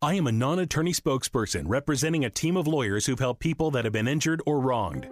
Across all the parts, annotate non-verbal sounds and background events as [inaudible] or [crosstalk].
I am a non attorney spokesperson representing a team of lawyers who've helped people that have been injured or wronged.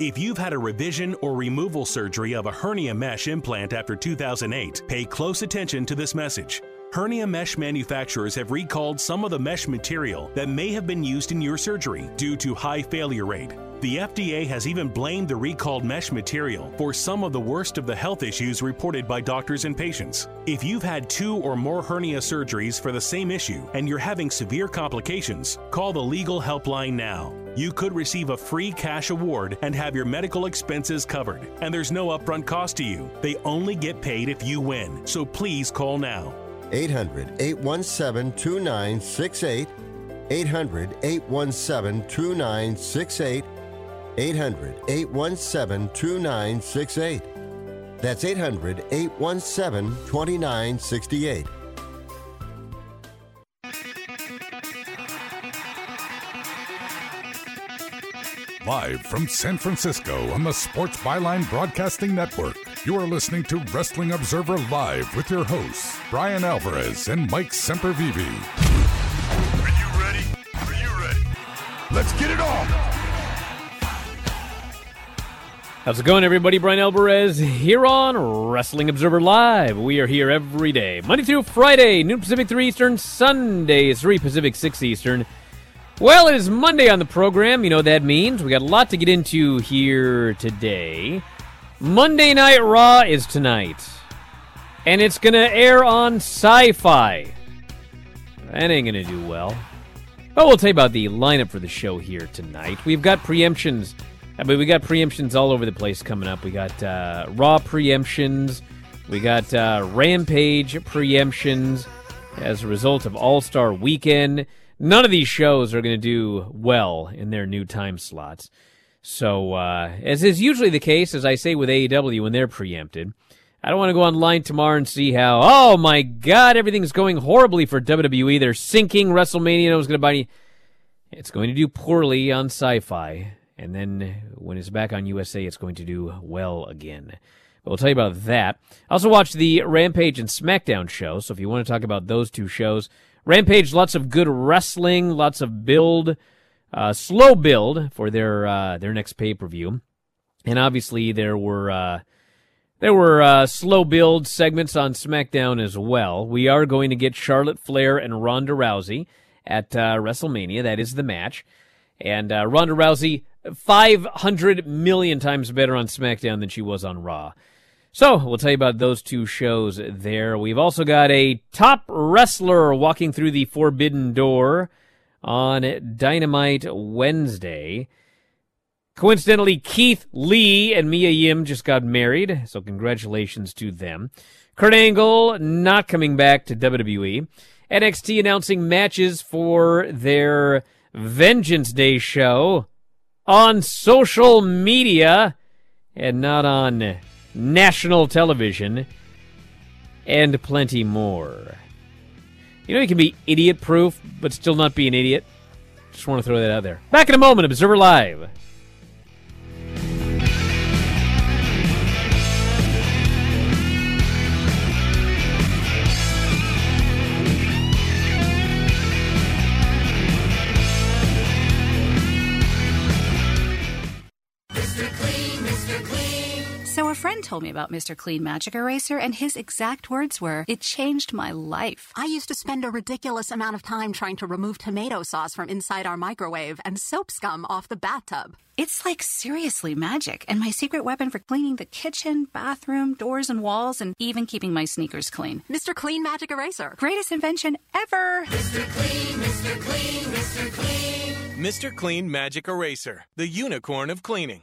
If you've had a revision or removal surgery of a hernia mesh implant after 2008, pay close attention to this message. Hernia mesh manufacturers have recalled some of the mesh material that may have been used in your surgery due to high failure rate. The FDA has even blamed the recalled mesh material for some of the worst of the health issues reported by doctors and patients. If you've had two or more hernia surgeries for the same issue and you're having severe complications, call the legal helpline now. You could receive a free cash award and have your medical expenses covered. And there's no upfront cost to you. They only get paid if you win. So please call now. 800 817 2968. 800 817 2968. 800 817 2968. That's 800 817 2968. Live from San Francisco on the Sports Byline Broadcasting Network, you are listening to Wrestling Observer Live with your hosts, Bryan Alvarez and Mike Sempervive. Are you ready? Are you ready? Let's get it on! How's it going, everybody? Bryan Alvarez here on Wrestling Observer Live. We are here every day, Monday through Friday, noon Pacific, 3 Eastern, Sunday, 3 Pacific, 6 Eastern. Well, it is Monday on the program. You know what that means. We got a lot to get into here today. Monday Night Raw is tonight, and it's going to air on Syfy. That ain't going to do well. But we'll tell you about the lineup for the show here tonight. We've got preemptions. I mean, we got preemptions all over the place coming up. We got uh, Raw preemptions. We got uh, Rampage preemptions as a result of All Star Weekend. None of these shows are going to do well in their new time slots. So, uh, as is usually the case, as I say with AEW when they're preempted, I don't want to go online tomorrow and see how, oh my God, everything's going horribly for WWE. They're sinking WrestleMania. No one's going to buy any. It's going to do poorly on Syfy. And then when it's back on USA, it's going to do well again. But we'll tell you about that. I also watched the Rampage and SmackDown show. So if you want to talk about those two shows, Rampage, lots of good wrestling, lots of build, uh, slow build for their uh, their next pay per view, and obviously there were uh, there were uh, slow build segments on SmackDown as well. We are going to get Charlotte Flair and Ronda Rousey at uh, WrestleMania. That is the match, and uh, Ronda Rousey five hundred million times better on SmackDown than she was on Raw. So we'll tell you about those two shows there. We've also got a top wrestler walking through the forbidden door on Dynamite Wednesday. Coincidentally, Keith Lee and Mia Yim just got married, so congratulations to them. Kurt Angle not coming back to WWE. NXT announcing matches for their Vengeance Day show on social media and not on national television, and plenty more. You know, you can be idiot proof, but still not be an idiot. Just want to throw that out there. Back in a moment, Observer Live. So, friend told me about Mr. Clean Magic Eraser, and his exact words were, It changed my life. I used to spend a ridiculous amount of time trying to remove tomato sauce from inside our microwave and soap scum off the bathtub. It's like seriously magic, and my secret weapon for cleaning the kitchen, bathroom, doors, and walls, and even keeping my sneakers clean. Mr. Clean Magic Eraser. Greatest invention ever! Mr. Clean, Mr. Clean, Mr. Clean. Mr. Clean Magic Eraser, the unicorn of cleaning.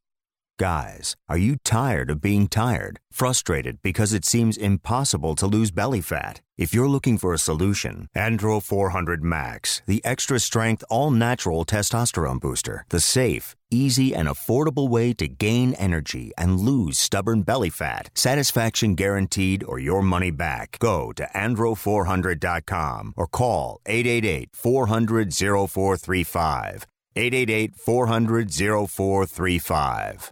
Guys, are you tired of being tired? Frustrated because it seems impossible to lose belly fat? If you're looking for a solution, Andro 400 Max, the extra strength, all natural testosterone booster, the safe, easy, and affordable way to gain energy and lose stubborn belly fat. Satisfaction guaranteed or your money back. Go to andro400.com or call 888 400 0435. 888 400 0435.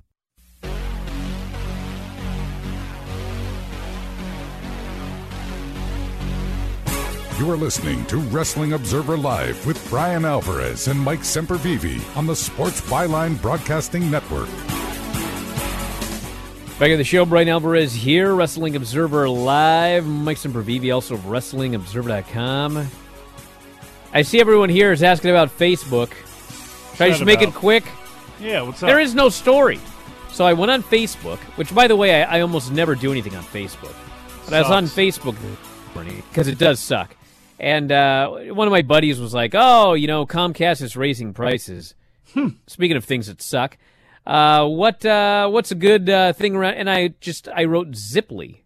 You are listening to Wrestling Observer Live with Bryan Alvarez and Mike Sempervive on the Sports Byline Broadcasting Network. Back at the show, Bryan Alvarez here, Wrestling Observer Live. Mike Sempervive, also of WrestlingObserver.com. I see everyone here is asking about Facebook. Should I just make it quick? Yeah, what's up? There is no story. So I went on Facebook, which, by the way, I, I almost never do anything on Facebook. But I was on Facebook because it does suck. And uh, one of my buddies was like, "Oh, you know, Comcast is raising prices." Speaking of things that suck, uh, what uh, what's a good uh, thing around? And I just I wrote Ziply,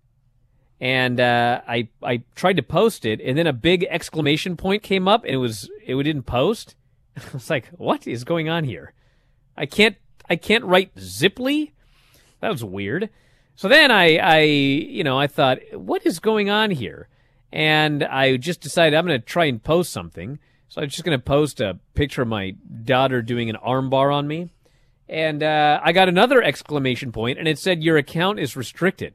and uh, I I tried to post it, and then a big exclamation point came up, and it was it didn't post. [laughs] I was like, "What is going on here?" I can't I can't write Ziply. That was weird. So then I I you know I thought, what is going on here? And I just decided I'm going to try and post something. So I'm just going to post a picture of my daughter doing an armbar on me, and uh, I got another exclamation point, and it said your account is restricted.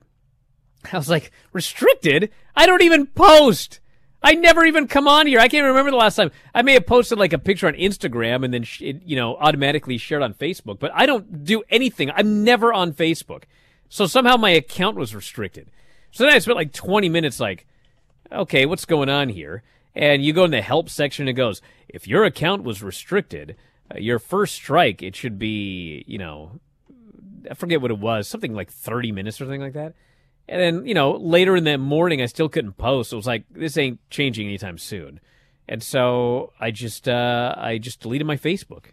I was like, restricted? I don't even post. I never even come on here. I can't remember the last time. I may have posted like a picture on Instagram and then sh- it, you know automatically shared on Facebook, but I don't do anything. I'm never on Facebook. So somehow my account was restricted. So then I spent like 20 minutes like okay, what's going on here? And you go in the help section, it goes, if your account was restricted, uh, your first strike, it should be, you know, I forget what it was, something like 30 minutes or something like that. And then, you know, later in the morning, I still couldn't post. So it was like, this ain't changing anytime soon. And so I just, uh, I just deleted my Facebook.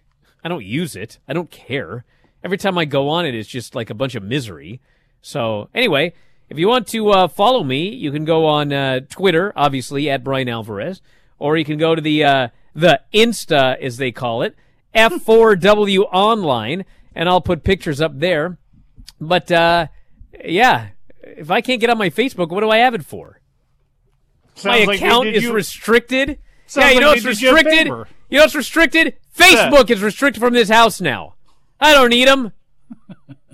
I don't use it. I don't care. Every time I go on it, it's just like a bunch of misery. So anyway, if you want to uh, follow me, you can go on uh, Twitter, obviously at Bryan Alvarez, or you can go to the uh, the Insta, as they call it, [laughs] F4W Online, and I'll put pictures up there. But uh, yeah, if I can't get on my Facebook, what do I have it for? Sounds my account did is you- restricted. Sounds yeah, you know like it's restricted. You know it's restricted. Facebook is restricted from this house now. I don't need them. [laughs]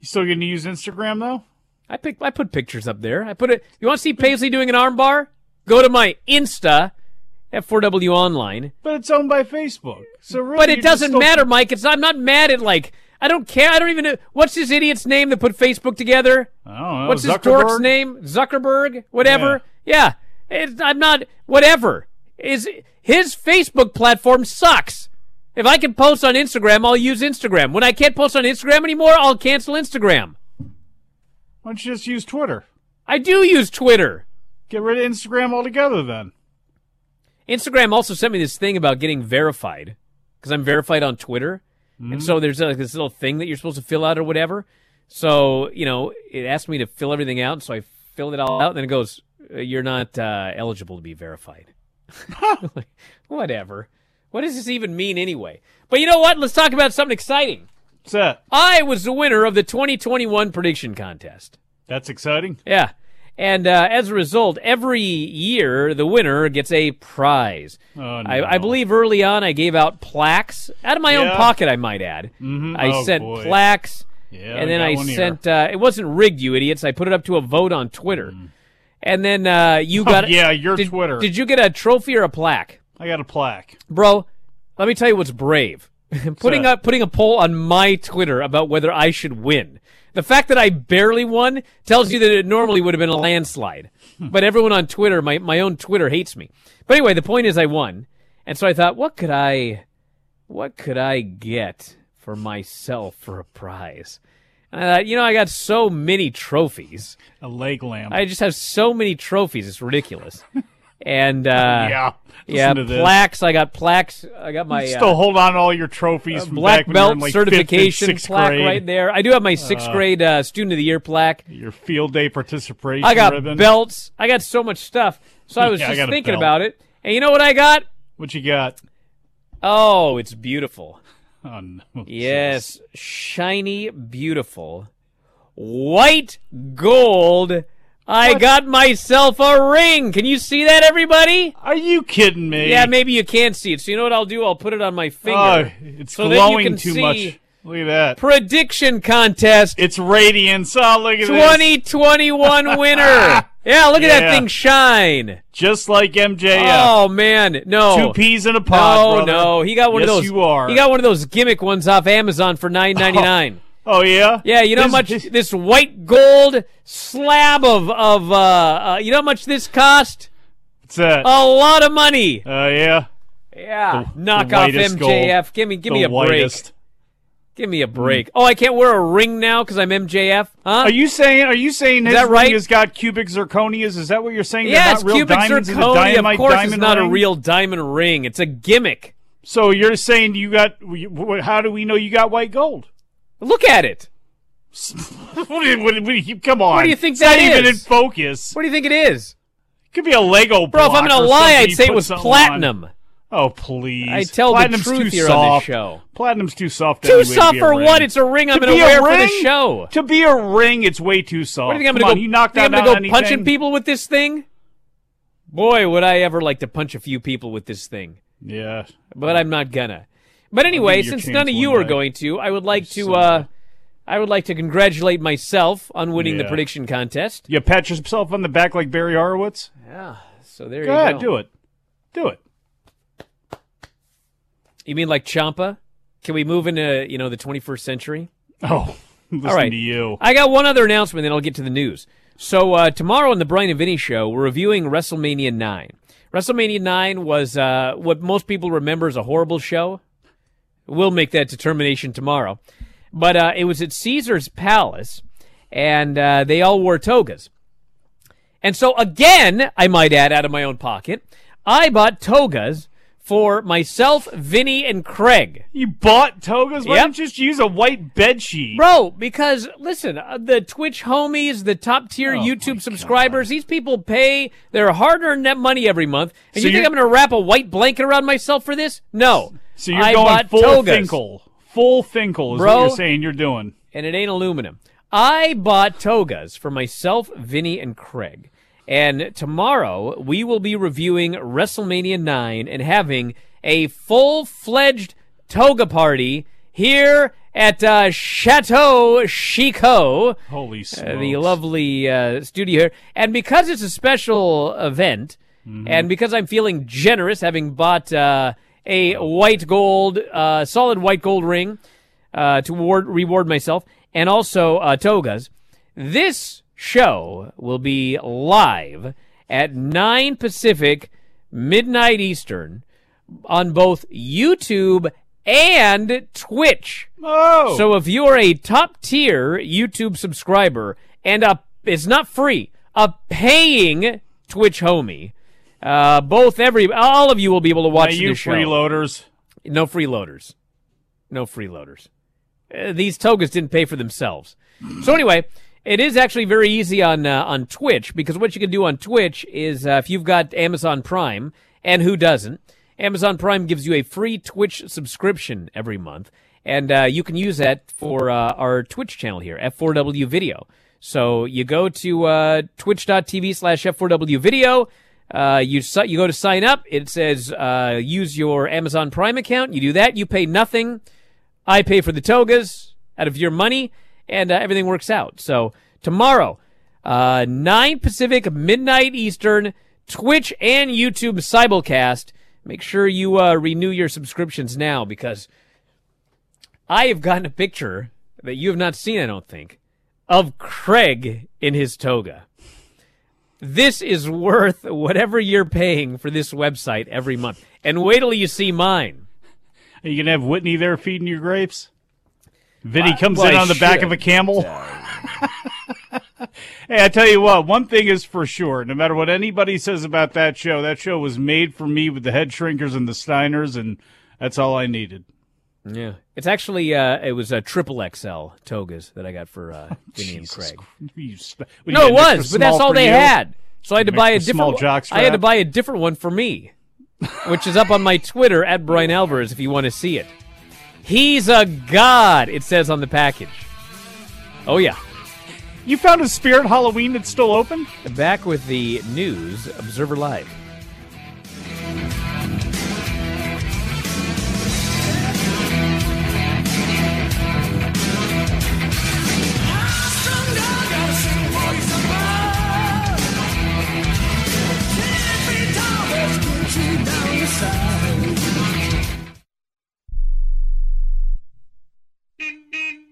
You still going to use Instagram though? I pick. I put pictures up there. I put it. You want to see Paisley doing an armbar? Go to my Insta, at 4W Online. But it's owned by Facebook. So really, but it doesn't matter, Mike. It's I'm not mad at like I don't care. I don't even know what's this idiot's name that put Facebook together. I don't know. What's his Zuckerberg? dork's name? Zuckerberg, whatever. Yeah, It's- I'm not whatever. Is his Facebook platform sucks. If I can post on Instagram, I'll use Instagram. When I can't post on Instagram anymore, I'll cancel Instagram. Why don't you just use Twitter? I do use Twitter. Get rid of Instagram altogether then. Instagram also sent me this thing about getting verified because I'm verified on Twitter, Mm-hmm. and so there's like this little thing that you're supposed to fill out or whatever. So you know, it asked me to fill everything out, so I filled it all out, and then it goes, "Uh, "You're not uh, eligible to be verified." [laughs] [laughs] Like, whatever. What does this even mean anyway? But you know what? Let's talk about something exciting. What's that? I was the winner of the 2021 prediction contest. That's exciting. Yeah. And uh, as a result, every year the winner gets a prize. Oh, no. I, I believe early on I gave out plaques out of my own pocket. I might add. Mm-hmm. I Oh, sent boy. plaques, Yeah, and then I sent. Uh, it wasn't rigged, you idiots. I put it up to a vote on Twitter, and then uh, you got. Oh, yeah, your did, Twitter. Did you get a trophy or a plaque, I got a plaque. bro? Let me tell you what's brave. [laughs] putting up putting a poll on my Twitter about whether I should win. The fact that I barely won tells you that it normally would have been a landslide. but everyone on Twitter, my, my own Twitter hates me. But anyway, the point is I won. And so I thought, what could I what could I get for myself for a prize? And I thought, you know, I got so many trophies. A leg lamp. I just have so many trophies, it's ridiculous. [laughs] And uh yeah. Yeah, Listen to this. plaques. I got plaques. I got my You uh, still hold on all your trophies from black back when you were belt like, certification plaque grade. right there. I do have my sixth Uh, grade uh, student of the year plaque. Your field day participation I got ribbon. belts. I got so much stuff. So I [laughs] was Yeah, just a thinking about it. And you know what I got? What you got? Oh, it's beautiful. [laughs] Oh no. [laughs] Yes, shiny, beautiful, white gold. I got myself a ring. Can you see that, everybody? Are you kidding me? Yeah, maybe you can't see it. So you know what I'll do? I'll put it on my finger. Oh, it's so glowing can too see much. Look at that. Prediction contest. It's radiance. Oh, look at this. 2021 [laughs] winner. Yeah, look at that thing shine. Just like MJF. Oh man, no. Two peas in a pod, No, brother. no. He got one yes, of those. you are. He got one of those gimmick ones off Amazon for nine ninety nine. Oh yeah. Yeah, you know how This- much this white gold slab of of uh, uh you know how much this cost? What's that? A lot of money. Oh yeah. Yeah, The- knock the off MJF. gold. Give me give The me a whitest. break. Give me a break. Oh, I can't wear a ring now because I'm MJF. Huh? Are you saying? Are you saying his that ring right? has got cubic zirconias? Is that what you're saying? They're yeah, not it's real cubic diamonds in the zirconia. Of course, it's not a real diamond ring. It's a gimmick. So you're saying you got? How do we know you got white gold? Look at it. [laughs] what do you, what do you- come on. What do you think it's that not even in focus. What do you think it is? It could be a Lego Bro, if I'm block gonna lie, I'd say it was platinum. on. Oh please! I tell the truth too here soft. on this show. Platinum's too soft. Too anyway soft a for what? It's a ring I'm To gonna be a wear for the ring? show. To be a ring, it's way too soft. What do you think I'm gonna go? You knocked think I'm gonna go on punching people with this thing? Boy, would I ever like to punch a few people with this thing. Yeah, But I'm not gonna. But anyway, give you your since none of you are day. going to, I would like to. Uh I would like to congratulate myself on winning the prediction contest. You pat yourself on the back like Barry Horowitz. Yeah. So there you Go you ahead, go. do it. Do it. You mean like Ciampa? Can we move into you know the 21st century? Oh, [laughs] listen All right. to you. I got one other announcement, then I'll get to the news. So uh, tomorrow on the Brian and Vinny show, we're reviewing WrestleMania 9. WrestleMania 9 was uh, what most people remember as a horrible show. We'll make that determination tomorrow. But uh, it was at Caesar's Palace, and uh, they all wore togas. And so, again, I might add out of my own pocket, I bought togas for myself, Vinny, and Craig. You bought togas? Why Yep. don't you just use a white bed sheet? Bro, because listen, uh, the Twitch homies, the top tier Oh, YouTube subscribers, these people pay their hard earned net money every month. And So you think I'm going to wrap a white blanket around myself for this? No. So you're I going bought full togas, Finkel. Full Finkel is Bro. what you're saying you're doing. And it ain't aluminum. I bought togas for myself, Vinny, and Craig. And tomorrow we will be reviewing WrestleMania 9 and having a full fledged toga party here at uh, Chateau Chico. Holy uh, smokes. the lovely uh, studio here. And because it's a special event, Mm-hmm. and because I'm feeling generous, having bought uh, a white gold, uh, solid white gold ring uh, to reward, reward myself, and also uh, togas, this show will be live at 9 Pacific, midnight Eastern, on both YouTube and Twitch. Oh. So if you are a top tier YouTube subscriber and a it's not free. A paying Twitch homie. Uh, both every all of you will be able to watch Now, you the show. freeloaders. No freeloaders. No freeloaders. Uh, these togas didn't pay for themselves. So anyway, it is actually very easy on uh, on Twitch because what you can do on Twitch is uh, if you've got Amazon Prime, and who doesn't, Amazon Prime gives you a free Twitch subscription every month, and uh, you can use that for uh, our Twitch channel here, F4W Video. So you go to uh, twitch.tv slash F4W Video. Uh, you si- you go to sign up. It says use your Amazon Prime account. You do that. You pay nothing. I pay for the togas out of your money, and uh, everything works out. So tomorrow, uh, nine Pacific, midnight Eastern, Twitch and YouTube simulcast. Make sure you uh, renew your subscriptions now because I have gotten a picture that you have not seen. I don't think of Craig in his toga. This is worth whatever you're paying for this website every month. And wait till you see mine. Are you gonna have Whitney there feeding your grapes? Vinny Uh, comes well, in I on the back of a camel. [laughs] hey, I tell you what, one thing is for sure. No matter what anybody says about that show, that show was made for me with the head shrinkers and the Steiners, and that's all I needed. Yeah, it's actually uh, it was a triple XL togas that I got for uh, [laughs] Vinny and Craig. You sp- what, No, it was, but that's all they you? had. So I had to buy a different. small I had to buy a different one for me, which is up on my Twitter at Bryan Alvarez if you want to see it. He's a god. It says on the package. Oh yeah. You found a Spirit Halloween that's still open? Back with the news, Observer Live.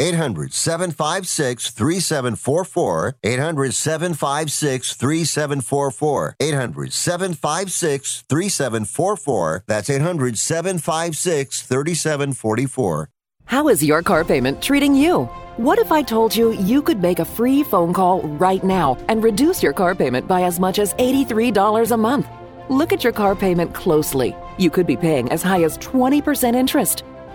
800 756 3744. 800 756 3744. 800 756 3744. That's 800 756 3744. How is your car payment treating you? What if I told you you could make a free phone call right now and reduce your car payment by as much as $83 a month? Look at your car payment closely. You could be paying as high as 20% interest.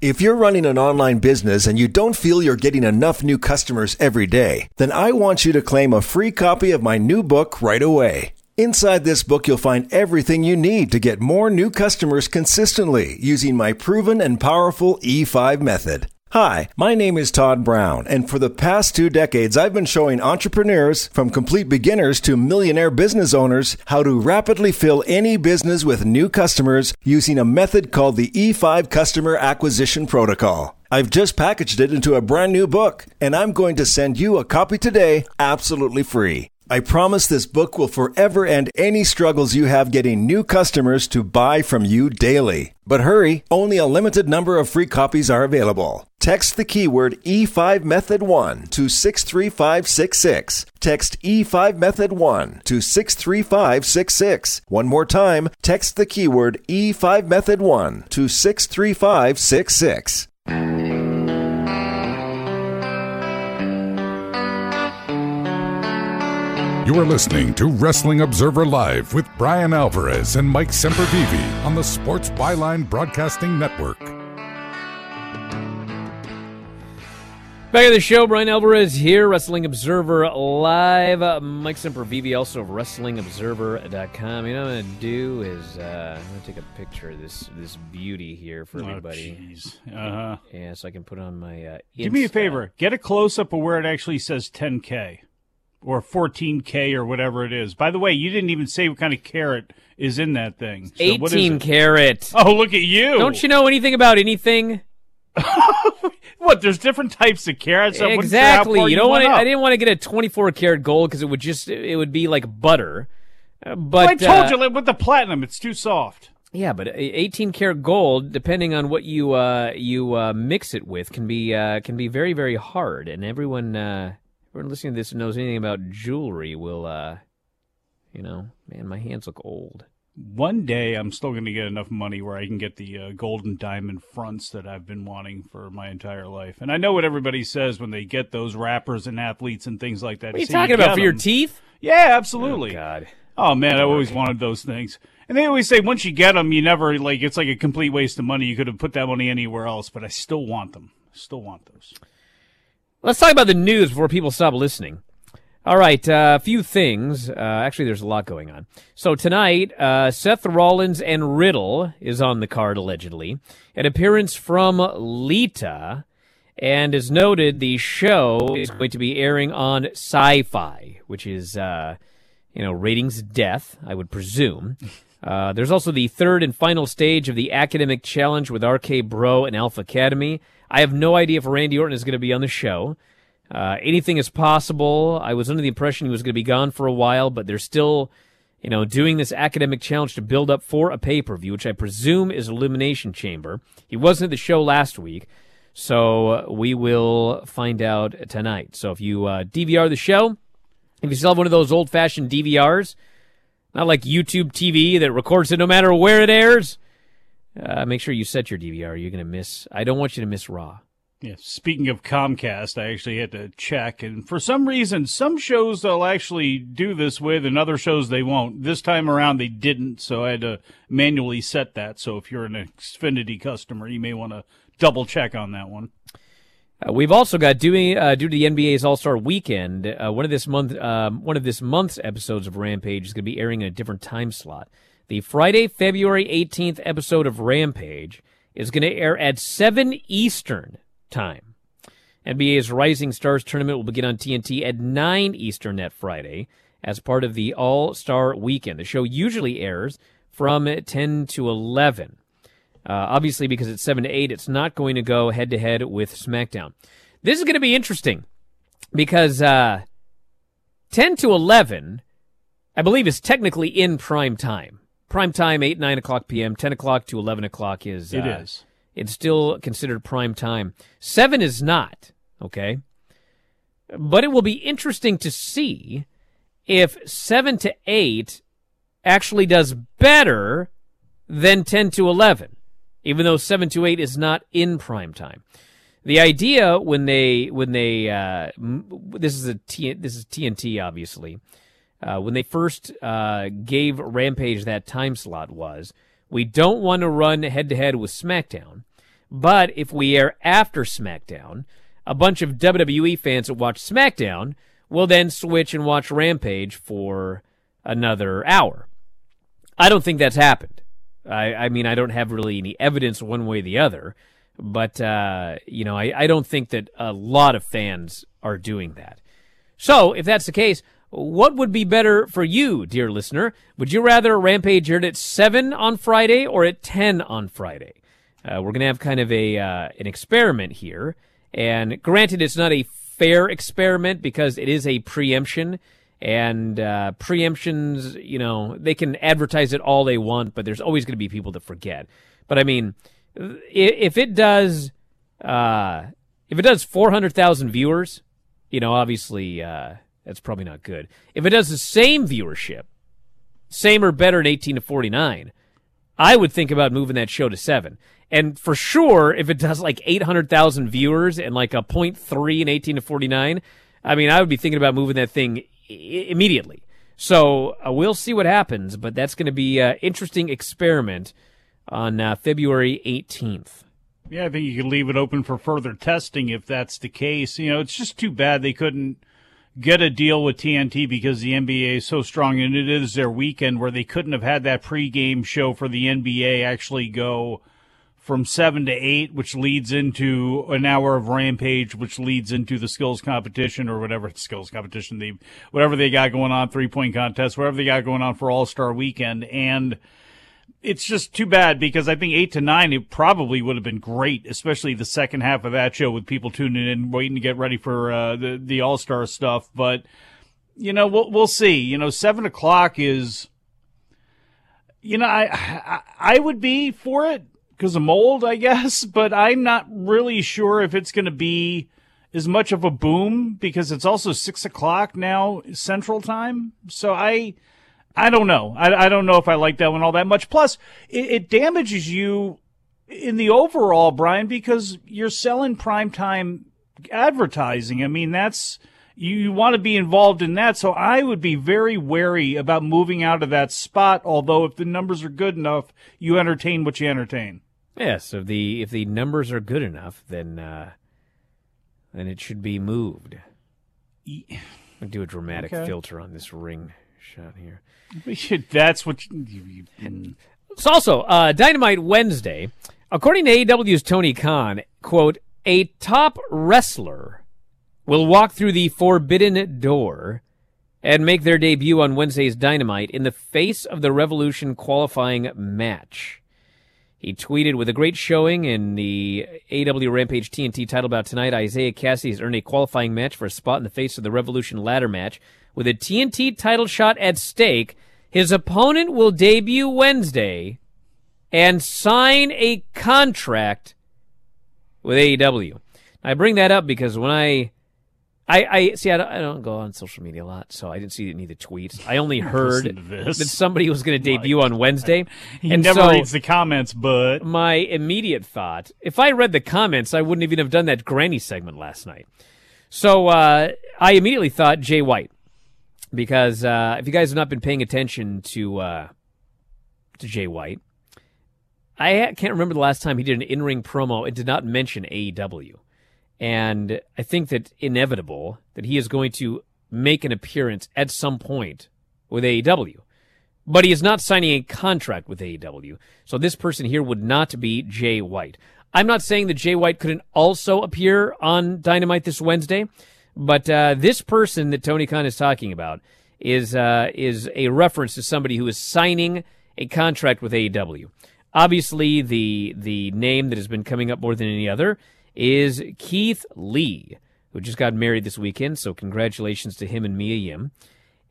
If you're running an online business and you don't feel you're getting enough new customers every day, then I want you to claim a free copy of my new book right away. Inside this book, you'll find everything you need to get more new customers consistently using my proven and powerful E5 method. Hi, my name is Todd Brown, and for the past two decades, I've been showing entrepreneurs, from complete beginners to millionaire business owners, how to rapidly fill any business with new customers using a method called the E5 Customer Acquisition Protocol. I've just packaged it into a brand new book, and I'm going to send you a copy today absolutely free. I promise this book will forever end any struggles you have getting new customers to buy from you daily. But hurry, only a limited number of free copies are available. Text the keyword E5 Method 1 to 63566. Text E5 Method 1 to 63566. One more time, text the keyword E5 Method 1 to 63566. You are listening to Wrestling Observer Live with Bryan Alvarez and Mike Sempervive on the Sports Byline Broadcasting Network. Back at the show, Bryan Alvarez here, Wrestling Observer Live. Uh, Mike Sempervive, also of WrestlingObserver.com. You know what I'm going to do is uh, I'm going to take a picture of this this beauty here for Oh, everybody. jeez. Uh-huh. Yeah, so I can put on my uh, Do me a favor. Get a close up of where it actually says 10K or 14K or whatever it is. By the way, you didn't even say what kind of carrot is in that thing. So 18 it? carat. Oh, look at you. Don't you know anything about anything? [laughs] What? There's different types of carrots. I wasn't sure how exactly. You don't want to. I didn't want to get a 24 karat gold because it would just it would be like butter. Uh, But I told uh, you like, with the platinum, it's too soft. Yeah, but 18 karat gold, depending on what you uh, you uh, mix it with, can be uh, can be very very hard. And everyone uh, everyone listening to this knows anything about jewelry will, uh, you know, man, my hands look old. One day, I'm still going to get enough money where I can get the uh, gold and diamond fronts that I've been wanting for my entire life. And I know what everybody says when they get those rappers and athletes and things like that. What are you talking get about for your teeth? Yeah, absolutely. Oh, God. Oh man, I always wanted those things. And they always say once you get them, you never like it's like a complete waste of money. You could have put that money anywhere else, but I still want them. Still want those. Let's talk about the news before people stop listening. All right, uh, a few things. Uh, actually, there's a lot going on. So tonight, uh, Seth Rollins and Riddle is on the card allegedly. An appearance from Lita, and as noted, the show is going to be airing on Syfy, which is, uh, you know, ratings death, I would presume. [laughs] Uh, there's also the third and final stage of the academic challenge with RK Bro and Alpha Academy. I have no idea if Randy Orton is going to be on the show. Uh, anything is possible. I was under the impression he was going to be gone for a while, but they're still, you know, doing this academic challenge to build up for a pay per view, which I presume is Elimination Chamber. He wasn't at the show last week, so uh, we will find out tonight. So if you uh, DVR the show, if you still have one of those old fashioned DVRs, not like YouTube TV that records it no matter where it airs, uh, make sure you set your DVR. You're going to miss. I don't want you to miss Raw. Yeah. Speaking of Comcast, I actually had to check, and for some reason, some shows they'll actually do this with, and other shows they won't. This time around, they didn't, so I had to manually set that. So if you're an Xfinity customer, you may want to double check on that one. Uh, we've also got doing uh, due to the NBA's All Star Weekend. Uh, one of this month, um, one of this month's episodes of Rampage is going to be airing in a different time slot. The Friday, February eighteenth episode of Rampage is going to air at seven Eastern time. NBA's Rising Stars tournament will begin on TNT at nine Eastern that Friday as part of the All Star Weekend. The show usually airs from ten to eleven. Uh, obviously, because it's 7 to 8, it's not going to go head to head with SmackDown. This is going to be interesting because uh, 10 to 11, I believe, is technically in prime time. Prime time, 8, 9 o'clock p.m., 10 o'clock to 11 o'clock is. It uh, is. It's still considered prime time. 7 is not, okay? But it will be interesting to see if 7 to 8 actually does better than 10 to 11 even though 7 to 8 is not in prime time. The idea when they when they uh, m- this is a T, this is TNT obviously uh, when they first uh, gave Rampage that time slot was we don't want to run head to head with SmackDown, but if we air after SmackDown, a bunch of WWE fans that watch SmackDown will then switch and watch Rampage for another hour. I don't think that's happened. I, I mean, I don't have really any evidence one way or the other, but uh, you know, I, I don't think that a lot of fans are doing that. So, if that's the case, what would be better for you, dear listener? Would you rather Rampage aired at seven on Friday or at ten on Friday? Uh, we're gonna have kind of a uh, an experiment here, and granted, it's not a fair experiment because it is a preemption, And uh, preemptions, you know, they can advertise it all they want, but there's always going to be people that forget. But I mean, if it does, uh, if it does 400,000 viewers, you know, obviously uh, that's probably not good. If it does the same viewership, same or better in 18 to 49, I would think about moving that show to seven. And for sure, if it does like 800,000 viewers and like a 0.3 in 18 to 49, I mean, I would be thinking about moving that thing I- immediately. So uh, we'll see what happens, but that's going to be an interesting experiment on uh, February 18th. Yeah, I think you could leave it open for further testing if that's the case. You know, it's just too bad they couldn't get a deal with TNT because the NBA is so strong and it is their weekend where they couldn't have had that pregame show for the NBA actually go from seven to eight, which leads into an hour of Rampage, which leads into the skills competition or whatever [laughs] skills competition they whatever they got going on, three point contest, whatever they got going on for All Star Weekend, and it's just too bad because I think eight to nine it probably would have been great, especially the second half of that show with people tuning in, waiting to get ready for uh, the the All Star stuff. But you know, we'll we'll see. You know, seven o'clock is. You know, I I, I would be for it because of mold, I [laughs] guess, but I'm not really sure if it's going to be as much of a boom because it's also six o'clock now Central Time. So I, I don't know. I, I don't know if I like that one all that much. Plus, it, it damages you in the overall, Brian, because you're selling primetime advertising. I mean, that's you, you want to be involved in that. So I would be very wary about moving out of that spot. Although if the numbers are good enough, you entertain what you entertain. Yes, if the if the numbers are good enough, then uh, then it should be moved. I'll do a dramatic Okay. filter on this ring shot here. [laughs] That's what you, you, It's also uh, Dynamite Wednesday. According to AEW's Tony Khan, quote, a top wrestler will walk through the forbidden door and make their debut on Wednesday's Dynamite in the face of the Revolution qualifying match. He tweeted with a great showing in the AW Rampage TNT title bout tonight. Isiah Kassidy has earned a qualifying match for a spot in the face of the Revolution ladder match. With a TNT title shot at stake, his opponent will debut Wednesday and sign a contract with AEW. I bring that up because when I, I, I see, I don't, I don't go on social media a lot, so I didn't see any of the tweets. I only [laughs] heard this. that somebody was going to debut on Wednesday. He and never so reads the comments, but my immediate thought, if I read the comments, I wouldn't even have done that granny segment last night. So uh, I immediately thought Jay White, because uh, if you guys have not been paying attention to uh, to Jay White, I can't remember the last time he did an in-ring promo and did not mention AEW. And I think that inevitable that he is going to make an appearance at some point with AEW. But he is not signing a contract with AEW. So this person here would not be Jay White. I'm not saying that Jay White couldn't also appear on Dynamite this Wednesday, but uh, this person that Tony Khan is talking about is uh, is a reference to somebody who is signing a contract with AEW. Obviously, the the name that has been coming up more than any other is Keith Lee, who just got married this weekend. So congratulations to him and Mia Yim.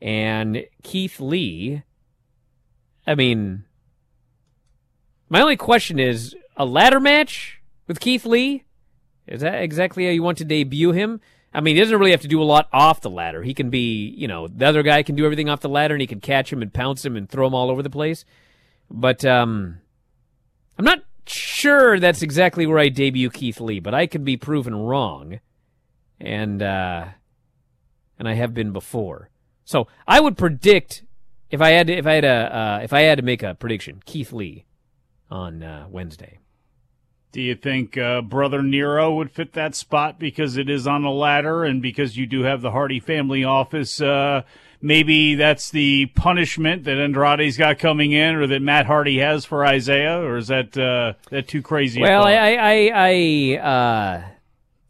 And Keith Lee, I mean, my only question is a ladder match with Keith Lee? Is that exactly how you want to debut him? I mean, he doesn't really have to do a lot off the ladder. He can be, you know, the other guy can do everything off the ladder and he can catch him and pounce him and throw him all over the place. But um, I'm not sure that's exactly where I debut Keith Lee, but I could be proven wrong. And uh, and I have been before. So I would predict if I had to, if I had a uh, if I had to make a prediction, Keith Lee on uh, Wednesday. Do you think uh, Brother Nero would fit that spot because it is on a ladder and because you do have the Hardy family office? Uh, maybe that's the punishment that Andrade's got coming in, or that Matt Hardy has for Isiah, or is that uh, that too crazy? Well, thought? I I, I uh,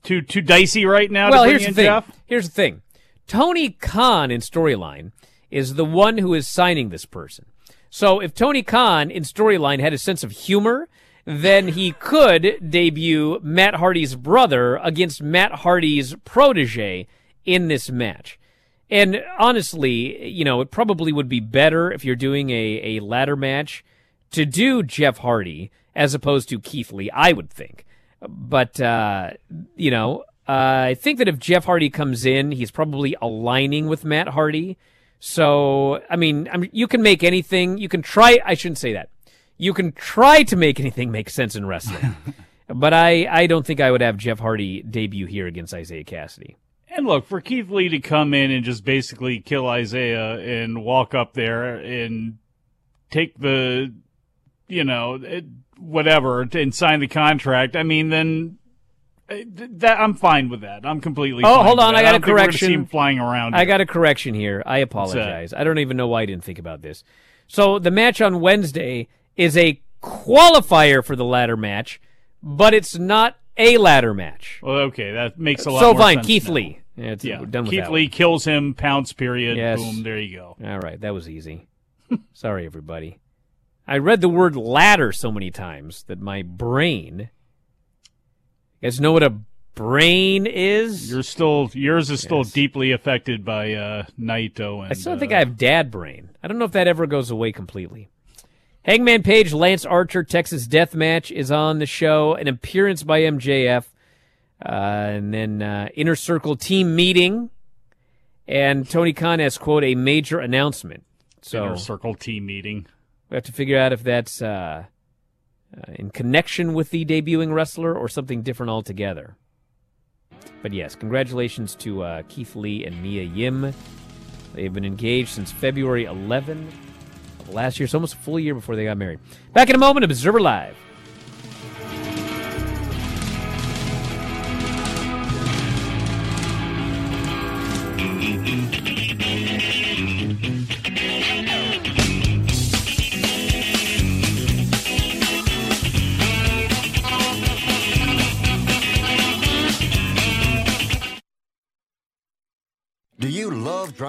too too dicey right now. well, here's the in thing. Jeff? Here's the thing. Tony Khan in storyline is the one who is signing this person. So if Tony Khan in storyline had a sense of humor, then he could debut Matt Hardy's brother against Matt Hardy's protege in this match. And honestly, you know, it probably would be better if you're doing a, a ladder match to do Jeff Hardy as opposed to Keith Lee, I would think. But, uh, you know, uh, I think that if Jeff Hardy comes in, he's probably aligning with Matt Hardy. So, I mean, I mean, you can make anything, you can try, I shouldn't say that. You can try to make anything make sense in wrestling. [laughs] but I, I don't think I would have Jeff Hardy debut here against Isiah Kassidy. And look, for Keith Lee to come in and just basically kill Isaiah and walk up there and take the, you know, whatever, and sign the contract, I mean, then uh, that I'm fine with that. I'm completely. Oh, hold on! I got I a correction. See him flying around. I got a correction here. I apologize. I don't even know why I didn't think about this. So the match on Wednesday is a qualifier for the ladder match, but it's not a ladder match. Well, okay, that makes a lot. So fine, sense Keith now. Lee. Yeah, it's, Yeah, done with Keith Lee one. kills him. Pounce. Period. Yes. Boom. There you go. All right, that was easy. [laughs] Sorry, everybody. I read the word ladder so many times that my brain. You guys know what a brain is? You're still yours is still deeply affected by uh, Naito and I still uh, think I have dad brain. I don't know if that ever goes away completely. Hangman Page, Lance Archer, Texas Death Match is on the show. An appearance by MJF. Uh, and then uh, Inner Circle team meeting. And Tony Khan has, quote, a major announcement. So Inner Circle team meeting. we have to figure out if that's uh, uh, in connection with the debuting wrestler or something different altogether. But yes, congratulations to uh, Keith Lee and Mia Yim. They've been engaged since February 11 of last year, so almost a full year before they got married. Back in a moment, Observer Live.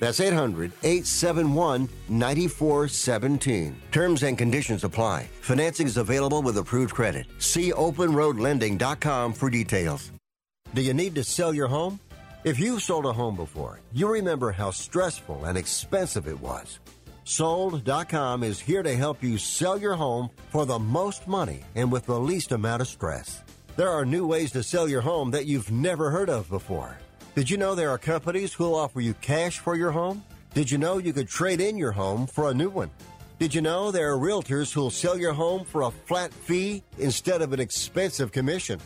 That's 800 871 9417. Terms and conditions apply. Financing is available with approved credit. See openroadlending.com for details. Do you need to sell your home? If you've sold a home before, you remember how stressful and expensive it was. Sold.com is here to help you sell your home for the most money and with the least amount of stress. There are new ways to sell your home that you've never heard of before. Did you know there are companies who'll offer you cash for your home? Did you know you could trade in your home for a new one? Did you know there are realtors who'll sell your home for a flat fee instead of an expensive commission?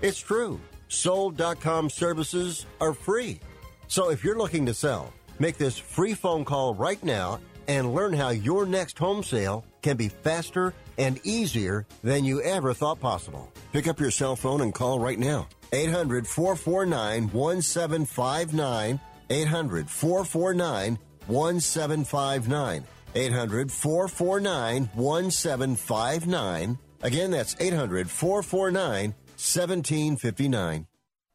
It's true. Sold.com services are free. So if you're looking to sell, make this free phone call right now and learn how your next home sale can be faster and easier than you ever thought possible. Pick up your cell phone and call right now. 800 449 1759. 800 449 1759. 800 449 1759. Again, that's 800 449 1759.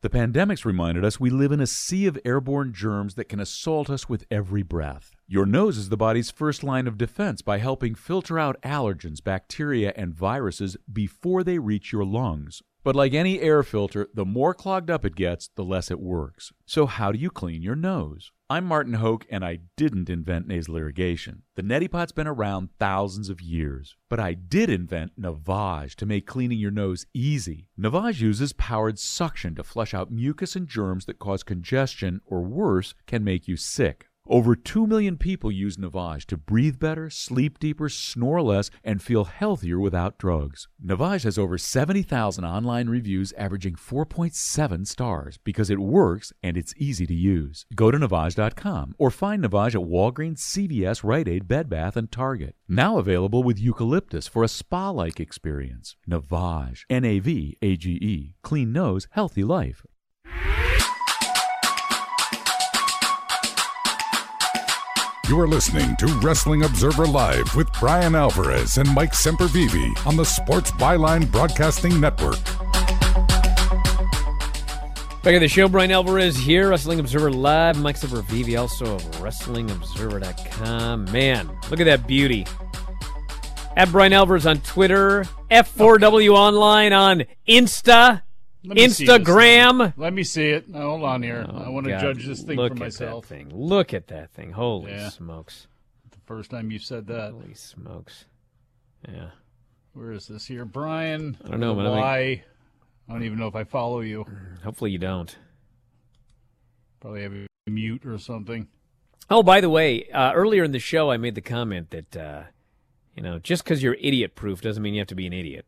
The pandemic's reminded us we live in a sea of airborne germs that can assault us with every breath. Your nose is the body's first line of defense by helping filter out allergens, bacteria, and viruses before they reach your lungs. But like any air filter, the more clogged up it gets, the less it works. So, how do you clean your nose? I'm Martin Hoke, and I didn't invent nasal irrigation. The neti pot's been around thousands of years. But I did invent Navage to make cleaning your nose easy. Navage uses powered suction to flush out mucus and germs that cause congestion or worse, can make you sick. Over 2 million people use Navage to breathe better, sleep deeper, snore less, and feel healthier without drugs. Navage has over 70,000 online reviews averaging 4.7 stars because it works and it's easy to use. Go to Navage.com or find Navage at Walgreens, CVS, Rite Aid, Bed Bath, and Target. Now available with eucalyptus for a spa like experience. Navage. N A V A G E. Clean nose, healthy life. You are listening to Wrestling Observer Live with Bryan Alvarez and Mike Sempervive on the Sports Byline Broadcasting Network. Back at the show, Bryan Alvarez here, Wrestling Observer Live. Mike Sempervive, also of WrestlingObserver.com. Man, look at that beauty. At Bryan Alvarez on Twitter, F4W Online on Insta. Let me see this Instagram. Let me see it. Now, hold on here. I want to judge this thing look for at myself. That thing. Look at that thing. Holy Yeah. smokes. The first time you said that. Holy smokes. Yeah. Where is this here, Bryan? I don't know, man. I Why? I don't even know if I follow you. Hopefully you don't. Probably have you mute or something. Oh, by the way, uh, earlier in the show, I made the comment that, uh, you know, just because you're idiot proof doesn't mean you have to be an idiot.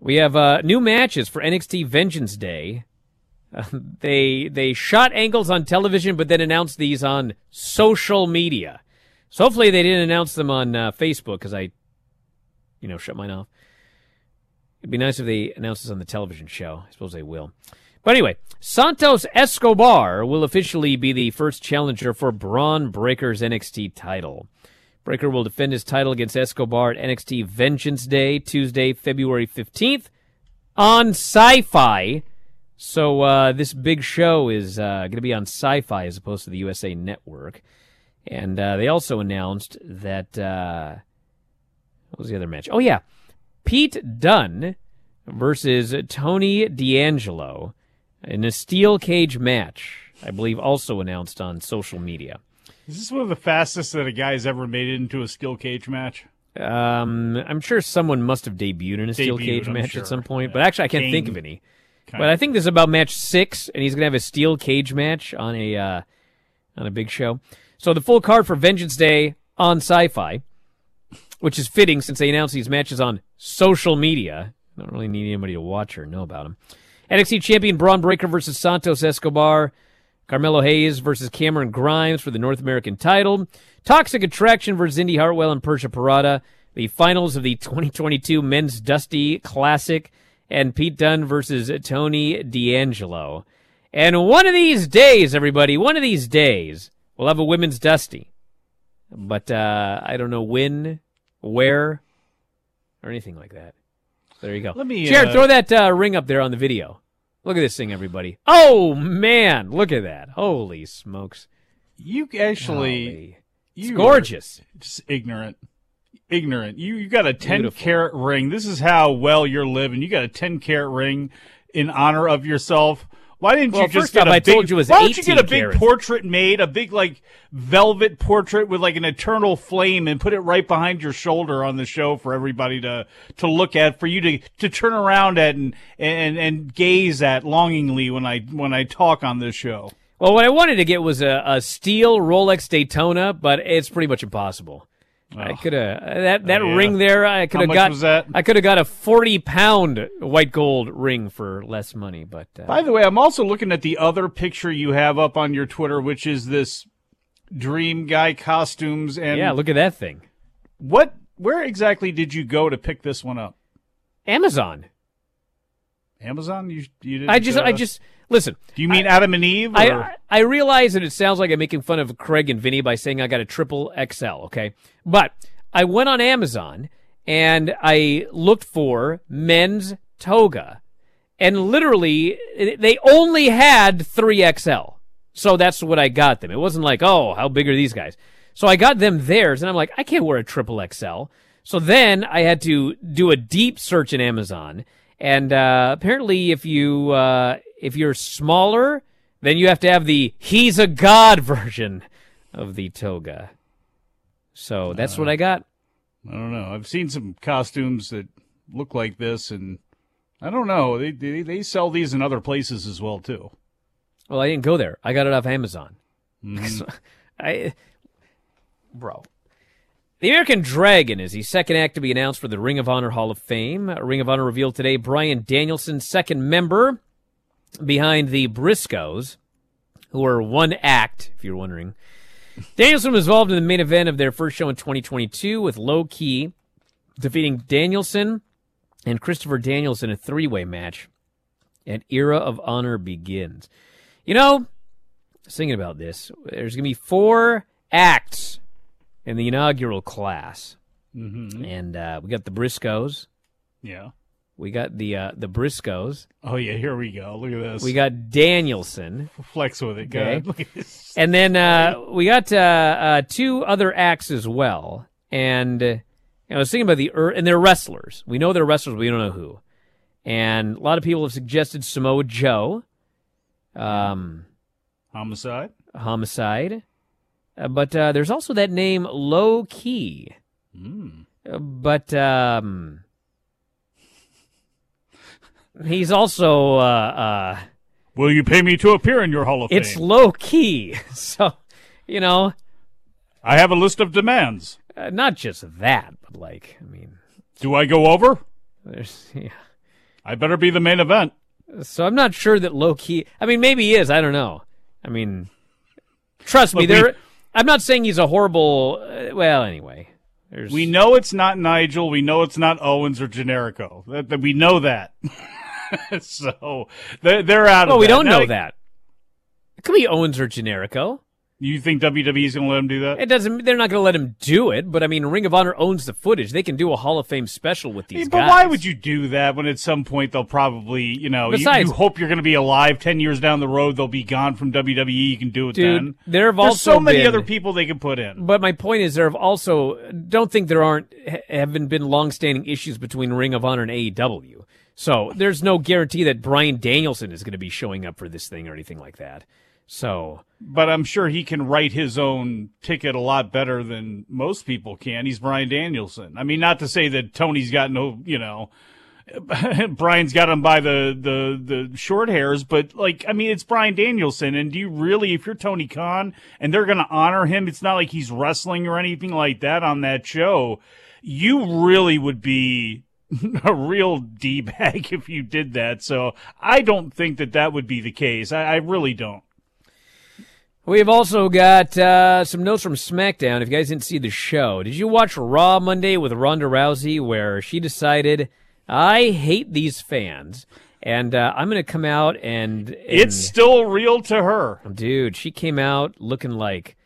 We have uh, new matches for NXT Vengeance Day. Uh, they they shot angles on television, but then announced these on social media. So hopefully they didn't announce them on uh, Facebook because I, you know, shut mine off. It'd be nice if they announced this on the television show. I suppose they will. But anyway, Santos Escobar will officially be the first challenger for Bron Breakker's NXT title. Breakker will defend his title against Escobar at NXT Vengeance Day, Tuesday, February 15th on Syfy. So uh, this big show is uh, going to be on Syfy as opposed to the USA Network. And uh, they also announced that. Uh, what was the other match? Oh, yeah. Pete Dunne versus Tony D'Angelo in a steel cage match, I believe also announced on social media. Is this one of the fastest that a guy's ever made it into a steel cage match? Um, I'm sure someone must have debuted in a steel Debuted, cage I'm match sure. at some point, but actually I can't think Kane. of any. Kind But I think this is about match six, and he's gonna have a steel cage match on a uh, on a big show. So the full card for Vengeance Day on Syfy, which is fitting since they announced these matches on social media. I don't really need anybody to watch or know about them. NXT champion Bron Breakker versus Santos Escobar. Carmelo Hayes versus Cameron Grimes for the North American title. Toxic Attraction versus Indy Hartwell and Persia Pirotta. The finals of the [laughs] 2022 Men's Dusty Classic. And Pete Dunne versus Tony D'Angelo. And one of these days, everybody, one of these days, we'll have a Women's Dusty. But uh, I don't know when, where, or anything like that. There you go. Let me, Jared, uh, throw that uh, ring up there on the video. Look at this thing, everybody. Oh man, look at that! Holy smokes! You actually, Golly. you It's gorgeous. Just ignorant, ignorant. You you got a ten Beautiful. carat ring. This is how well you're living. You got a ten carat ring in honor of yourself. Why didn't Well, you just get off, a I big? told you it was why don't you get a big carats. portrait made, a big like velvet portrait with like an eternal flame, and put it right behind your shoulder on the show for everybody to to look at, for you to to turn around at and and and gaze at longingly when I when I talk on this show. Well, what I wanted to get was a, a steel Rolex Daytona, but it's pretty much impossible. I could have that that Oh, yeah. ring there. I could have got. was that? I could have got a forty pound white gold ring for less money, but uh, By the way, I'm also looking at the other picture you have up on your Twitter, which is this dream guy costumes and yeah, look at that thing. what where exactly did you go to pick this one up? Amazon. Amazon? You you didn't I just, uh, I just listen. Do you mean Adam and Eve? Or? I I realize that it sounds like I'm making fun of Craig and Vinny by saying I got a triple XL, okay? But I went on Amazon and I looked for men's toga, and literally they only had three XL. So that's what I got them. It wasn't like, oh, how big are these guys? So I got them theirs, and I'm like, I can't wear a triple XL. So then I had to do a deep search in Amazon, and uh, apparently, if you uh, if you're smaller, then you have to have the "He's a God" [laughs] version of the toga. So that's what I got. I don't know. I've seen some costumes that look like this, and I don't know. They they, they sell these in other places as well too. Well, I didn't go there. I got it off Amazon. [laughs] Mhm. I, bro. The American Dragon is the second act to be announced for the Ring of Honor Hall of Fame. Uh, Ring of Honor revealed today Bryan Danielson, second member behind the Briscoes, who are one act, if you're wondering. Danielson was involved in the main event of their first show in 2022 with Low Ki defeating Danielson and Christopher Daniels in a three way match. And Era of Honor begins. You know, thinking about this, there's going to be four acts in the inaugural class. Mm-hmm. And uh, we got the Briscoes. Yeah. We got the uh, the Briscoes. Oh yeah, here we go. Look at this. We got Danielson. Flex with it. Go Okay. ahead. [laughs] Look at this. And then uh, we got uh, uh, two other acts as well. And uh, I was thinking about the er- and they're wrestlers. We know they're wrestlers. But we don't know who. And a lot of people have suggested Samoa Joe, um, Homicide. Homicide, uh, but uh, there's also that name Low Ki. Mm. Uh, but um, he's also uh, uh, Will you pay me to appear in your Hall of it's Fame? It's low key. [laughs] So you know, I have a list of demands. uh, not just that, but like I mean, Do I go over? there's yeah. I better be the main event. So I'm not sure that low key. I mean, maybe he is. I don't know. I mean, trust me. Look, There. I'm not saying he's a horrible. Uh, well, anyway, there's. We know it's not Nigel. We know it's not Owens or Generico. That, that we know that. [laughs] so they're, they're out of. Well, we that. don't Now, know that. It could be Owens or Generico. You think WWE is going to let him do that? It doesn't. They're not going to let him do it. But I mean, Ring of Honor owns the footage. They can do a Hall of Fame special with these guys. but guys. why would you do that when at some point they'll probably, you know, you- Besides- you, hope you're going to be alive 10 years down the road, they'll be gone from WWE. You can do it Dude, then. there have There's also so many been- other people they can put in. But my point is, there have also don't think there aren't haven't been long-standing issues between Ring of Honor and AEW. So there's no guarantee that Bryan Danielson is going to be showing up for this thing or anything like that. So But I'm sure he can write his own ticket a lot better than most people can. He's Bryan Danielson. I mean, not to say that Tony's got no, you know, [laughs] Bryan's got him by the, the, the short hairs, but like, I mean, it's Bryan Danielson. And do you really, if you're Tony Khan and they're going to honor him, it's not like he's wrestling or anything like that on that show. You really would be [laughs] a real D bag [laughs] if you did that. So I don't think that that would be the case. I, I really don't. We have also got uh, some notes from SmackDown. If you guys didn't see the show, did you watch Raw Monday with Ronda Rousey, where she decided I hate these fans, and uh, I'm going to come out and, and It's still real to her. Dude, she came out looking like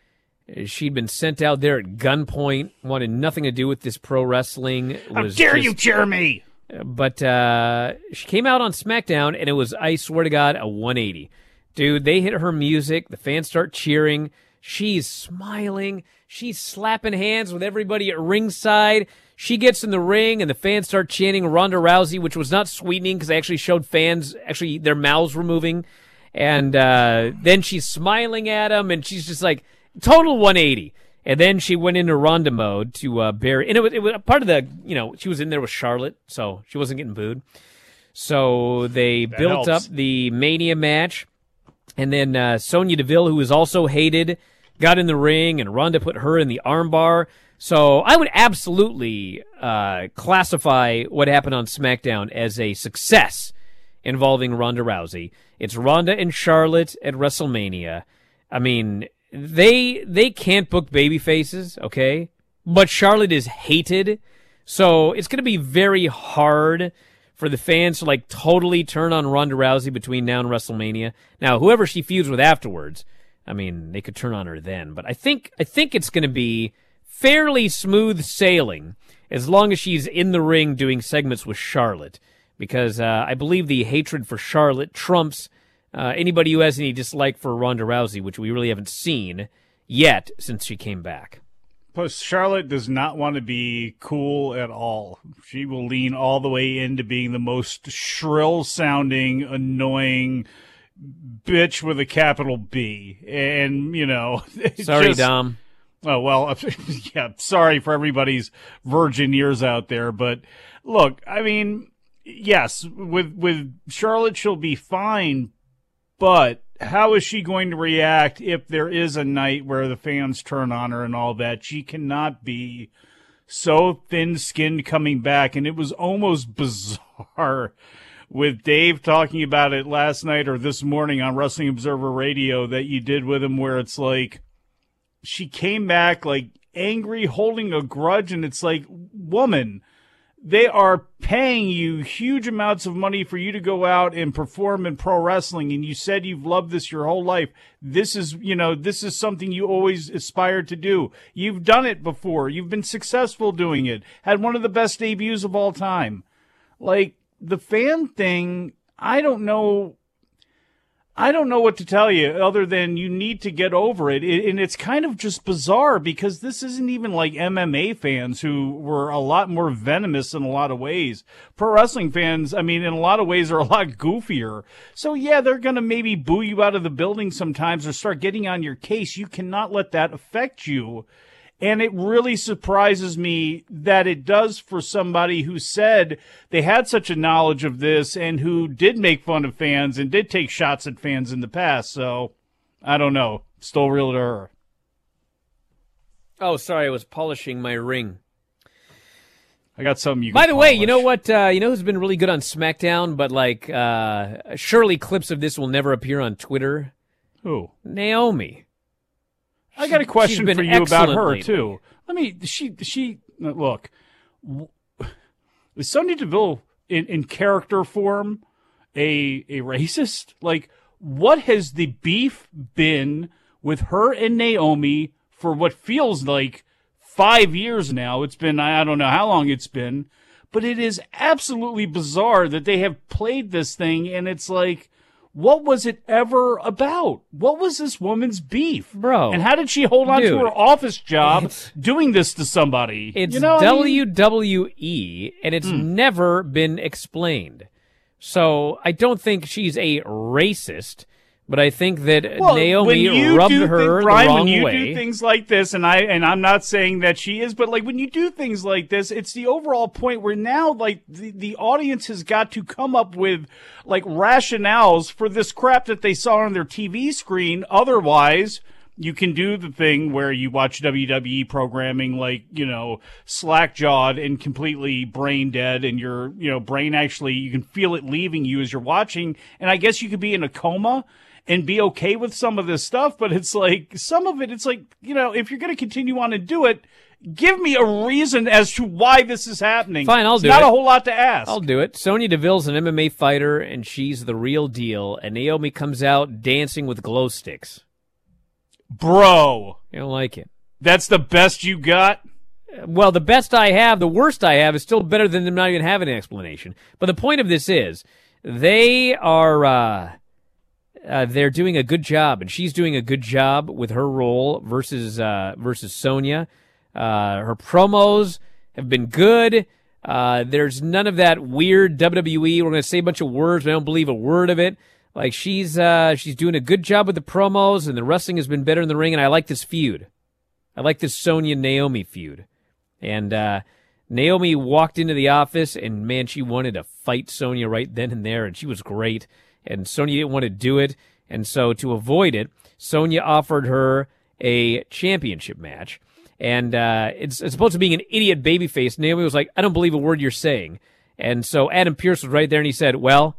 she'd been sent out there at gunpoint, wanted nothing to do with this pro wrestling. How was dare just- you, Jeremy? But uh, she came out on SmackDown, and it was, I swear to God, a 180. Dude, they hit her music. The fans start cheering. She's smiling. She's slapping hands with everybody at ringside. She gets in the ring, and the fans start chanting Ronda Rousey, which was not sweetening because they actually showed fans actually their mouths were moving. And uh, then she's smiling at them, and she's just like total 180. And then she went into Ronda mode to uh, bury, and it was, it was part of the, you know, she was in there with Charlotte, so she wasn't getting booed. So they That built helps. up the Mania match, and then uh, Sonya Deville, who was also hated, got in the ring, and Ronda put her in the armbar. So I would absolutely uh, classify what happened on SmackDown as a success involving Ronda Rousey. It's Ronda and Charlotte at WrestleMania. I mean, they they can't book baby faces, okay? But Charlotte is hated. So it's going to be very hard for the fans to like totally turn on Ronda Rousey between now and WrestleMania. Now, whoever she feuds with afterwards, I mean, they could turn on her then, but I think I think it's going to be fairly smooth sailing as long as she's in the ring doing segments with Charlotte because uh, I believe the hatred for Charlotte trumps uh, anybody who has any dislike for Ronda Rousey, which we really haven't seen yet since she came back. Plus, Charlotte does not want to be cool at all. She will lean all the way into being the most shrill sounding, annoying bitch with a capital B. And, you know, [laughs] Sorry, just- Dom. Oh, well, [laughs] yeah, sorry for everybody's virgin ears out there. But look, I mean, yes, with, with Charlotte, she'll be fine. But how is she going to react if there is a night where the fans turn on her and all that? She cannot be so thin skinned coming back. And it was almost [laughs] bizarre with Dave talking about it last night or this morning on Wrestling Observer Radio that you did with him, where it's like she came back like angry, holding a grudge. And it's like, woman, they are paying you huge amounts of money for you to go out and perform in pro wrestling and you said you've loved this your whole life. This is you know this is something you always aspired to do. You've done it before. You've been successful doing it. Had one of the best debuts of all time. Like the fan thing i don't know I don't know what to tell you other than you need to get over it. it. And it's kind of just bizarre because this isn't even like MMA fans who were a lot more venomous in a lot of ways. Pro wrestling fans, I mean, in a lot of ways are a lot goofier. So yeah, they're going to maybe boo you out of the building sometimes or start getting on your case. You cannot let that affect you and it really surprises me that it does for somebody who said they had such a knowledge of this and who did make fun of fans and did take shots at fans in the past. So I don't know. Still real to her. Oh, sorry, I was polishing my ring. I got something you. By the polish. way, you know what? Uh, you know who's been really good on SmackDown, but like, uh, surely clips of this will never appear on Twitter. Who? Naomi. I got a question for you about her lately. too. Let me. She. She. Look. Is Sonya Deville in, in character form a a racist? Like, what has the beef been with her and Naomi for what feels like five years now? It's been I don't know how long it's been, but it is absolutely bizarre that they have played this thing, and it's like what was it ever about? What was this woman's beef, bro? And how did she hold on Dude, to her office job doing this to somebody? It's you know what I mean? WWE, and it's Hmm. never been explained. So I don't think she's a racist, but I think that Well, Naomi rubbed her Bryan, the wrong when you way. do things like this, and I and I'm not saying that she is, but like when you do things like this, it's the overall point where now like the, the audience has got to come up with like rationales for this crap that they saw on their TV screen. Otherwise, you can do the thing where you watch WWE programming like, you know, slack jawed and completely brain dead and your, you know, brain actually, you can feel it leaving you as you're watching. And I guess you could be in a coma and be okay with some of this stuff, but it's like, some of it, it's like, you know, if you're going to continue on and do it, give me a reason as to why this is happening. Fine, I'll do not it. Not a whole lot to ask. I'll do it. Sonya Deville's an MMA fighter, and she's the real deal. And Naomi comes out dancing with glow sticks. Bro. You don't like it. That's the best you got? Well, the best I have, the worst I have, is still better than them not even having an explanation. But the point of this is, they are uh, uh, they're doing a good job, and she's doing a good job with her role versus uh, versus Sonya. Uh, her promos have been good. Uh, there's none of that weird WWE. We're going to say a bunch of words, but I don't believe a word of it. Like she's uh, she's doing a good job with the promos, and the wrestling has been better in the ring. And I like this feud. I like this Sonya Naomi feud. And uh, Naomi walked into the office, and man, she wanted to fight Sonya right then and there, and she was great. And Sonya didn't want to do it, and so to avoid it, Sonya offered her a championship match. And uh, it's, it's supposed to be an idiot babyface. Naomi was like, "I don't believe a word you're saying." And so Adam Pearce was right there, and he said, "Well,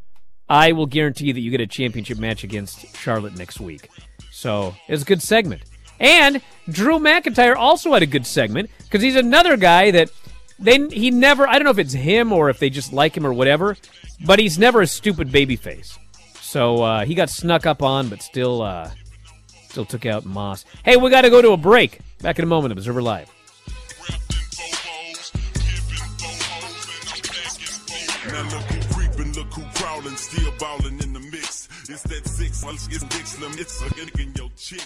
I will guarantee that you get a championship match against Charlotte next week." So it was a good segment. And Drew McIntyre also had a good segment because he's another guy that they he never. I don't know if it's him or if they just like him or whatever, but he's never a stupid babyface. So uh, he got snuck up on, but still uh, still took out Moss. Hey, we got to go to a break. Back in a moment. Observer Live. It's that six, it's it's a in your chick.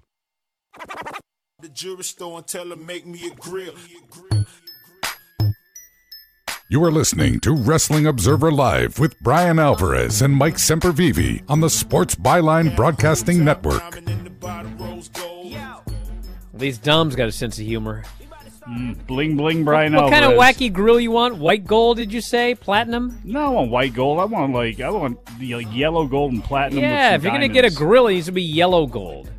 The jewelry store and tell her make me a grill. You are listening to Wrestling Observer Live with Bryan Alvarez and Mike Sempervive on the Sports Byline Broadcasting Network. These dumbs got a sense of humor. Mm, bling bling, Bryan. What, what kind of wacky grill you want? White gold? Did you say platinum? No, I want white gold. I want like I want the like, yellow gold and platinum. with Yeah, some if you're gonna get a grill, it needs to be yellow gold.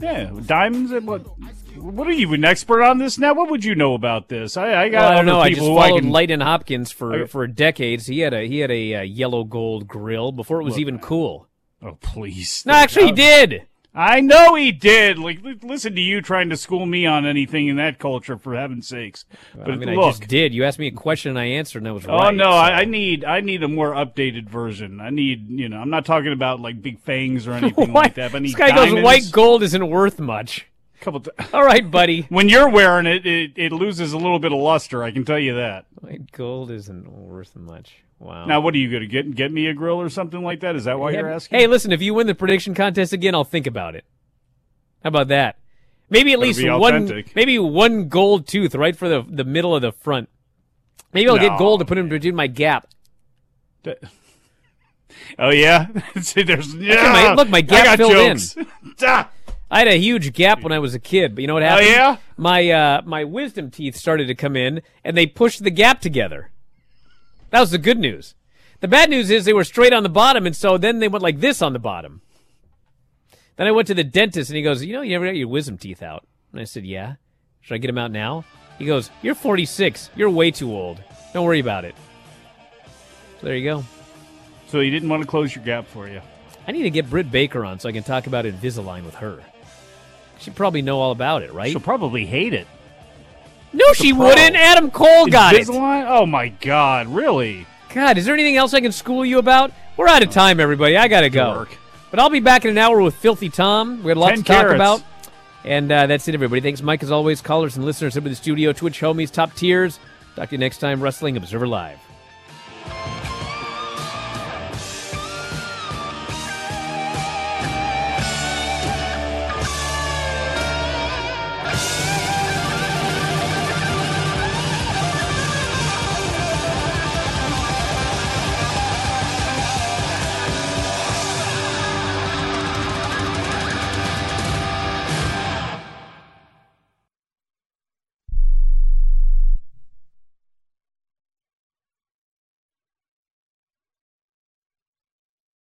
Yeah, diamonds. And what? What are you an expert on this now? What would you know about this? I, I got Well, I don't know. I just followed can. Hopkins for I- for decades. He had a he had a uh, yellow gold grill before it was Look, even cool. Oh please! No, actually, he did. I know he did. Like, listen to you trying to school me on anything in that culture, for heaven's sakes. But I mean, look, I just did. You asked me a question, and I answered, and I was Oh right. no, so- I, I need I need a more updated version. I need you know I'm not talking about like big fangs or anything [laughs] like that. But I need this guy diamonds. goes white gold isn't worth much. Couple. T- All right, buddy. [laughs] when you're wearing it, it, it loses a little bit of luster. I can tell you that. White gold isn't worth much. Wow. Now, what are you going to get? Get me a grill or something like that? Is that why you're asking? Hey, listen, if you win the prediction contest again, I'll think about it. How about that? Maybe at Better least one, maybe one gold tooth right for the the middle of the front. Maybe I'll No, get gold to put in between my gap. [laughs] Oh yeah. [laughs] See, there's yeah. my- look, my gap filled jokes. [laughs] in. I had a huge gap when I was a kid, but you know what Oh, happened? yeah? My uh, my wisdom teeth started to come in, and they pushed the gap together. That was the good news. The bad news is they were straight on the bottom, and so then they went like this on the bottom. Then I went to the dentist, and he goes, "You know, you never got your wisdom teeth out." And I said, "Yeah." Should I get them out now? He goes, "You're 46. You're way too old. Don't worry about it." So there you go. So you didn't want to close your gap for you. I need to get Britt Baker on so I can talk about Invisalign with her. She'd probably know all about it, right? She'll probably hate it. No, she wouldn't. Adam Cole got it. Invisalign? Oh my God! Really? God, is there anything else I can school you about? We're out of time, everybody. I gotta go. Dork. But I'll be back in an hour with Filthy Tom. We had lots Ten to talk about. And uh, that's it, everybody. Thanks, Mike, as always. Callers and listeners over the studio, Twitch homies, top tiers. Talk to you next time, Wrestling Observer Live.